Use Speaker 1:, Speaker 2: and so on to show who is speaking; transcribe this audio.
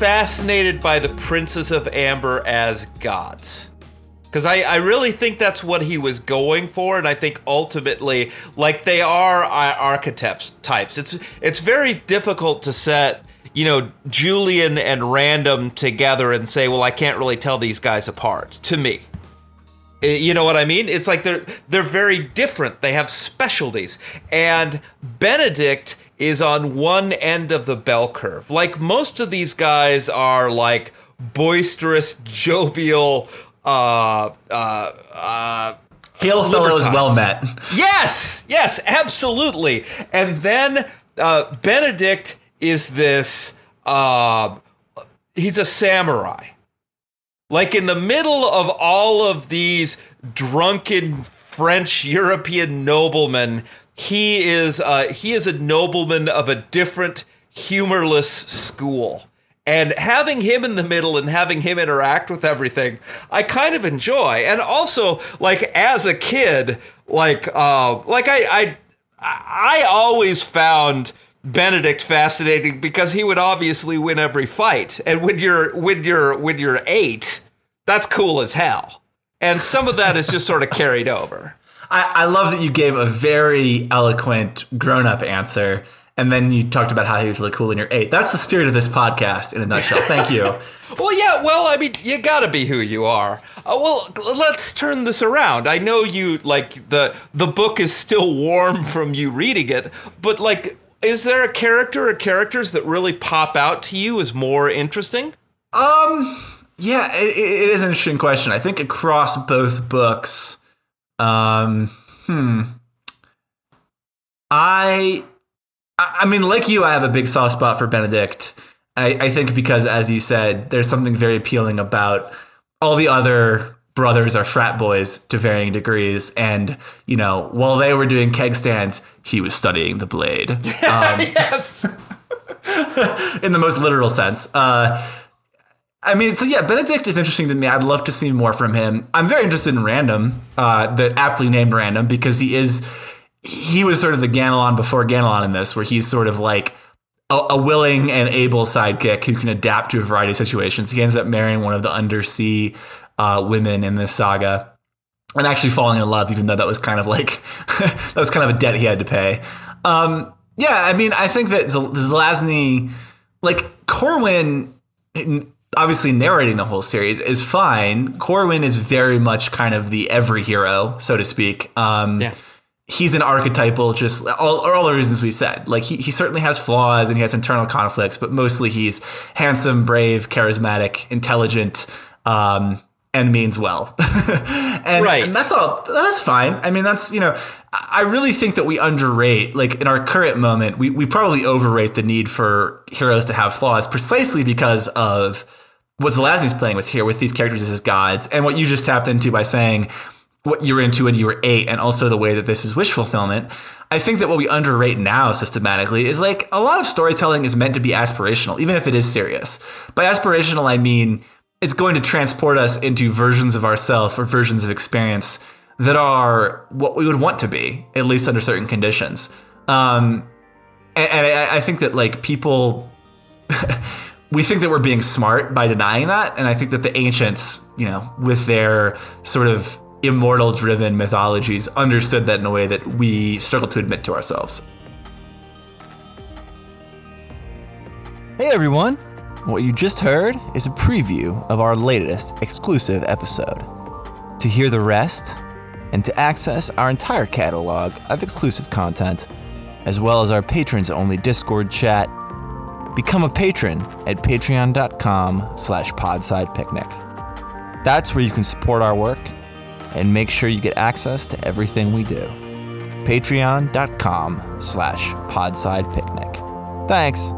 Speaker 1: fascinated by the Princes of Amber as gods. Because I, I really think that's what he was going for, and I think ultimately, like they are ar- archetypes types. It's it's very difficult to set you know Julian and Random together and say, well, I can't really tell these guys apart. To me, Eh, you know what I mean? It's like they're they're very different. They have specialties, and Benedict is on one end of the bell curve. Like most of these guys are like boisterous, jovial uh, uh, uh,
Speaker 2: Hail fellows, well met.
Speaker 1: Yes, yes, absolutely. And then uh, Benedict is this. Uh, he's a samurai. Like in the middle of all of these drunken French European noblemen, he is uh, he is a nobleman of a different humorless school. And having him in the middle and having him interact with everything i kind of enjoy. And also like as a kid like uh like i i i always found benedict fascinating because he would obviously win every fight. And when you're when you're when you're eight that's cool as hell. And some of that is just sort of carried over
Speaker 2: I, I love that you gave a very eloquent grown up answer. And then you talked about how he was really cool in your eight. That's the spirit of this podcast in a nutshell. Thank you.
Speaker 1: Well, yeah. Well, I mean, you gotta be who you are. Uh, well, let's turn this around. I know you like the the book is still warm from you reading it, but like, is there a character or characters that really pop out to you as more interesting?
Speaker 2: Um, yeah, it, it is an interesting question. I think across both books, um, hmm, I, I mean, like you, I have a big soft spot for Benedict. I, I think because, as you said, there's something very appealing about all the other brothers are frat boys to varying degrees, and you know, while they were doing keg stands, he was studying the blade. Um,
Speaker 1: yes.
Speaker 2: in the most literal sense. Uh, I mean, so yeah, Benedict is interesting to me. I'd love to see more from him. I'm very interested in Random, uh, the aptly named Random, because he is he was sort of the Ganelon before Ganelon in this, where he's sort of like a, a willing and able sidekick who can adapt to a variety of situations. He ends up marrying one of the undersea uh, women in this saga, and actually falling in love, even though that was kind of like that was kind of a debt he had to pay. Um, yeah, I mean, I think that Zelazny, like Corwin obviously narrating the whole series is fine. Corwin is very much kind of the every hero, so to speak. Um,
Speaker 1: Yeah.
Speaker 2: He's an archetypal, just all, all the reasons we said. Like he, he certainly has flaws and he has internal conflicts, but mostly he's handsome, brave, charismatic, intelligent, um, and means well. and,
Speaker 1: Right.
Speaker 2: and that's all. That's fine. I mean, that's you know, I really think that we underrate, like in our current moment, we we probably overrate the need for heroes to have flaws, precisely because of what Zelazny's playing with here, with these characters as gods, and what you just tapped into by saying what you were into when you were eight, and also the way that this is wish fulfillment. I think that what we underrate now systematically is like a lot of storytelling is meant to be aspirational, even if it is serious. By aspirational, I mean it's going to transport us into versions of ourselves or versions of experience that are what we would want to be, at least under certain conditions. Um, and, and I, I think that like people we think that we're being smart by denying that and i think that the ancients you know with their sort of immortal driven mythologies understood that in a way that we struggle to admit to ourselves
Speaker 3: Hey everyone! What you just heard is a preview of our latest exclusive episode. To hear the rest and to access our entire catalog of exclusive content, as well as our patrons only Discord chat, become a patron at patreon.com slash podsidepicnic. That's where you can support our work and make sure you get access to everything we do. Patreon.com slash podsidepicnic. Thanks.